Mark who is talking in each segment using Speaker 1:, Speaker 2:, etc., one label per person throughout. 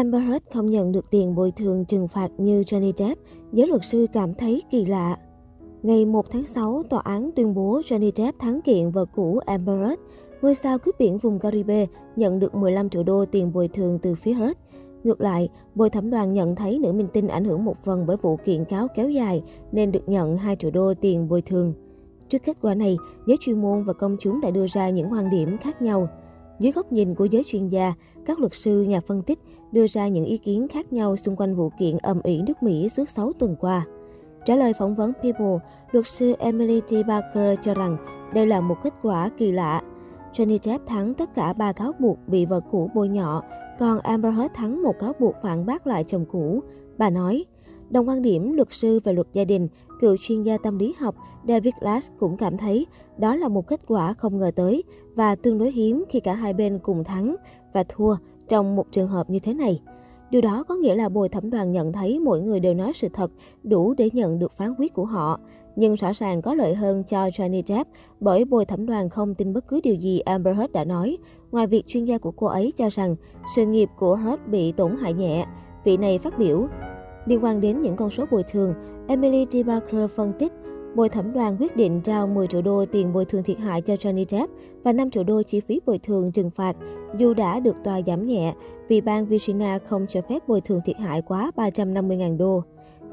Speaker 1: Amber Heard không nhận được tiền bồi thường trừng phạt như Johnny Depp, giới luật sư cảm thấy kỳ lạ. Ngày 1 tháng 6, tòa án tuyên bố Johnny Depp thắng kiện vợ cũ Amber Heard. Ngôi sao cướp biển vùng Caribe nhận được 15 triệu đô tiền bồi thường từ phía Heard. Ngược lại, bồi thẩm đoàn nhận thấy nữ minh tinh ảnh hưởng một phần bởi vụ kiện cáo kéo dài nên được nhận 2 triệu đô tiền bồi thường. Trước kết quả này, giới chuyên môn và công chúng đã đưa ra những quan điểm khác nhau. Dưới góc nhìn của giới chuyên gia, các luật sư, nhà phân tích đưa ra những ý kiến khác nhau xung quanh vụ kiện ầm ĩ nước Mỹ suốt 6 tuần qua. Trả lời phỏng vấn People, luật sư Emily T. Barker cho rằng đây là một kết quả kỳ lạ. Johnny Depp thắng tất cả ba cáo buộc bị vợ cũ bôi nhọ, còn Amber Heard thắng một cáo buộc phản bác lại chồng cũ. Bà nói, Đồng quan điểm luật sư về luật gia đình, cựu chuyên gia tâm lý học David Glass cũng cảm thấy đó là một kết quả không ngờ tới và tương đối hiếm khi cả hai bên cùng thắng và thua trong một trường hợp như thế này. Điều đó có nghĩa là bồi thẩm đoàn nhận thấy mỗi người đều nói sự thật đủ để nhận được phán quyết của họ. Nhưng rõ ràng có lợi hơn cho Johnny Depp bởi bồi thẩm đoàn không tin bất cứ điều gì Amber Heard đã nói, ngoài việc chuyên gia của cô ấy cho rằng sự nghiệp của Heard bị tổn hại nhẹ. Vị này phát biểu, Liên quan đến những con số bồi thường, Emily D. Barker phân tích, bồi thẩm đoàn quyết định trao 10 triệu đô tiền bồi thường thiệt hại cho Johnny Depp và 5 triệu đô chi phí bồi thường trừng phạt, dù đã được tòa giảm nhẹ vì bang Virginia không cho phép bồi thường thiệt hại quá 350.000 đô.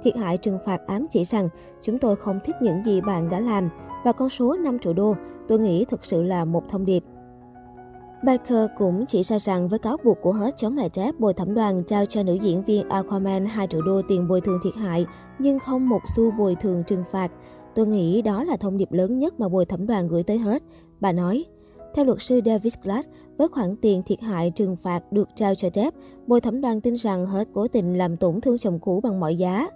Speaker 1: Thiệt hại trừng phạt ám chỉ rằng chúng tôi không thích những gì bạn đã làm và con số 5 triệu đô tôi nghĩ thực sự là một thông điệp. Baker cũng chỉ ra rằng với cáo buộc của hết chống lại Jeff, bồi thẩm đoàn trao cho nữ diễn viên Aquaman 2 triệu đô tiền bồi thường thiệt hại, nhưng không một xu bồi thường trừng phạt. Tôi nghĩ đó là thông điệp lớn nhất mà bồi thẩm đoàn gửi tới hết, Bà nói, theo luật sư David Glass, với khoản tiền thiệt hại trừng phạt được trao cho Jeff, bồi thẩm đoàn tin rằng hết cố tình làm tổn thương chồng cũ bằng mọi giá.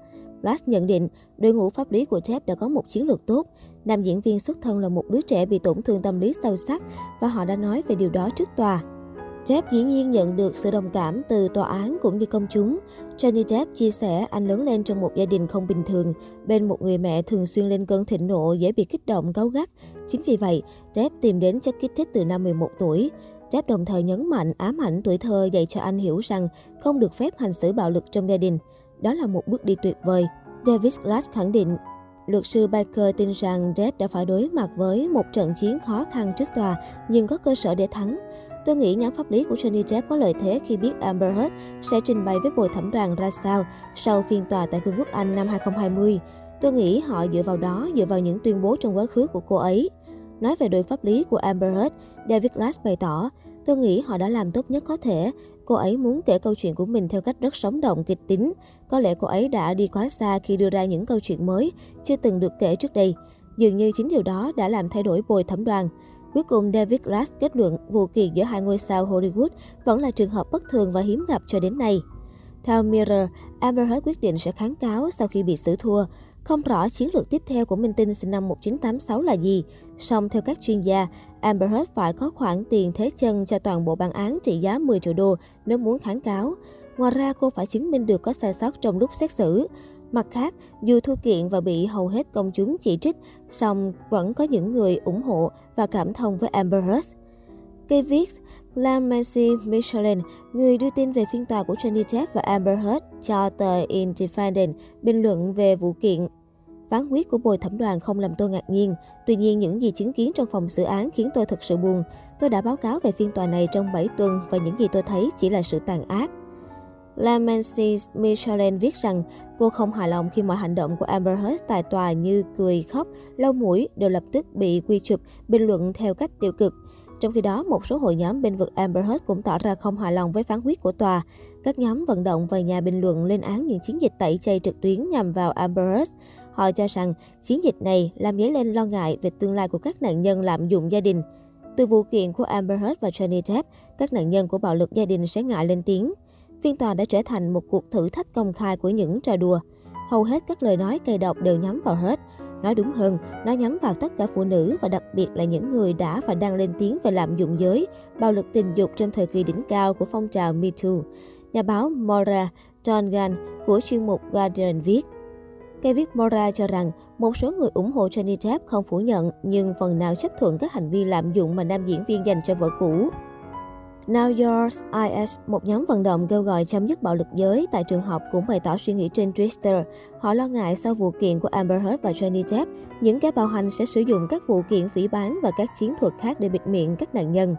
Speaker 1: Glass nhận định, đội ngũ pháp lý của Jeff đã có một chiến lược tốt. Nam diễn viên xuất thân là một đứa trẻ bị tổn thương tâm lý sâu sắc và họ đã nói về điều đó trước tòa. Depp dĩ nhiên nhận được sự đồng cảm từ tòa án cũng như công chúng. Johnny Depp chia sẻ anh lớn lên trong một gia đình không bình thường, bên một người mẹ thường xuyên lên cơn thịnh nộ dễ bị kích động, cáu gắt. Chính vì vậy, Depp tìm đến chất kích thích từ năm 11 tuổi. Depp đồng thời nhấn mạnh ám ảnh tuổi thơ dạy cho anh hiểu rằng không được phép hành xử bạo lực trong gia đình. Đó là một bước đi tuyệt vời. David Glass khẳng định, luật sư Baker tin rằng Depp đã phải đối mặt với một trận chiến khó khăn trước tòa, nhưng có cơ sở để thắng. Tôi nghĩ nhóm pháp lý của Johnny Depp có lợi thế khi biết Amber Heard sẽ trình bày với bồi thẩm đoàn ra sao sau phiên tòa tại Vương quốc Anh năm 2020. Tôi nghĩ họ dựa vào đó, dựa vào những tuyên bố trong quá khứ của cô ấy. Nói về đội pháp lý của Amber Heard, David Glass bày tỏ, tôi nghĩ họ đã làm tốt nhất có thể. Cô ấy muốn kể câu chuyện của mình theo cách rất sống động, kịch tính. Có lẽ cô ấy đã đi quá xa khi đưa ra những câu chuyện mới, chưa từng được kể trước đây. Dường như chính điều đó đã làm thay đổi bồi thẩm đoàn. Cuối cùng, David Glass kết luận vụ kiện giữa hai ngôi sao Hollywood vẫn là trường hợp bất thường và hiếm gặp cho đến nay. Theo Mirror, Amber Heard quyết định sẽ kháng cáo sau khi bị xử thua. Không rõ chiến lược tiếp theo của minh tinh sinh năm 1986 là gì. Song theo các chuyên gia, Amber Heard phải có khoản tiền thế chân cho toàn bộ bản án trị giá 10 triệu đô nếu muốn kháng cáo. Ngoài ra, cô phải chứng minh được có sai sót trong lúc xét xử. Mặt khác, dù thua kiện và bị hầu hết công chúng chỉ trích, song vẫn có những người ủng hộ và cảm thông với Amber Heard. David Clemency Michelin, người đưa tin về phiên tòa của Johnny Depp và Amber Heard cho tờ Independent, bình luận về vụ kiện. Phán quyết của bồi thẩm đoàn không làm tôi ngạc nhiên. Tuy nhiên, những gì chứng kiến trong phòng xử án khiến tôi thật sự buồn. Tôi đã báo cáo về phiên tòa này trong 7 tuần và những gì tôi thấy chỉ là sự tàn ác. Lamancy Michelin viết rằng cô không hài lòng khi mọi hành động của Amber Heard tại tòa như cười, khóc, lau mũi đều lập tức bị quy chụp, bình luận theo cách tiêu cực. Trong khi đó, một số hội nhóm bên vực Amber Heard cũng tỏ ra không hài lòng với phán quyết của tòa. Các nhóm vận động và nhà bình luận lên án những chiến dịch tẩy chay trực tuyến nhằm vào Amber Heard. Họ cho rằng chiến dịch này làm dấy lên lo ngại về tương lai của các nạn nhân lạm dụng gia đình. Từ vụ kiện của Amber Heard và Johnny Depp, các nạn nhân của bạo lực gia đình sẽ ngại lên tiếng. Phiên tòa đã trở thành một cuộc thử thách công khai của những trò đùa. Hầu hết các lời nói cay độc đều nhắm vào Heard. Nói đúng hơn, nó nhắm vào tất cả phụ nữ và đặc biệt là những người đã và đang lên tiếng về lạm dụng giới, bạo lực tình dục trong thời kỳ đỉnh cao của phong trào Me Too. Nhà báo Mora Tongan của chuyên mục Guardian viết, Cây viết Mora cho rằng một số người ủng hộ Johnny Depp không phủ nhận nhưng phần nào chấp thuận các hành vi lạm dụng mà nam diễn viên dành cho vợ cũ. Now Yours IS, một nhóm vận động kêu gọi chấm dứt bạo lực giới tại trường học cũng bày tỏ suy nghĩ trên Twitter. Họ lo ngại sau vụ kiện của Amber Heard và Johnny Depp, những kẻ bạo hành sẽ sử dụng các vụ kiện phỉ bán và các chiến thuật khác để bịt miệng các nạn nhân.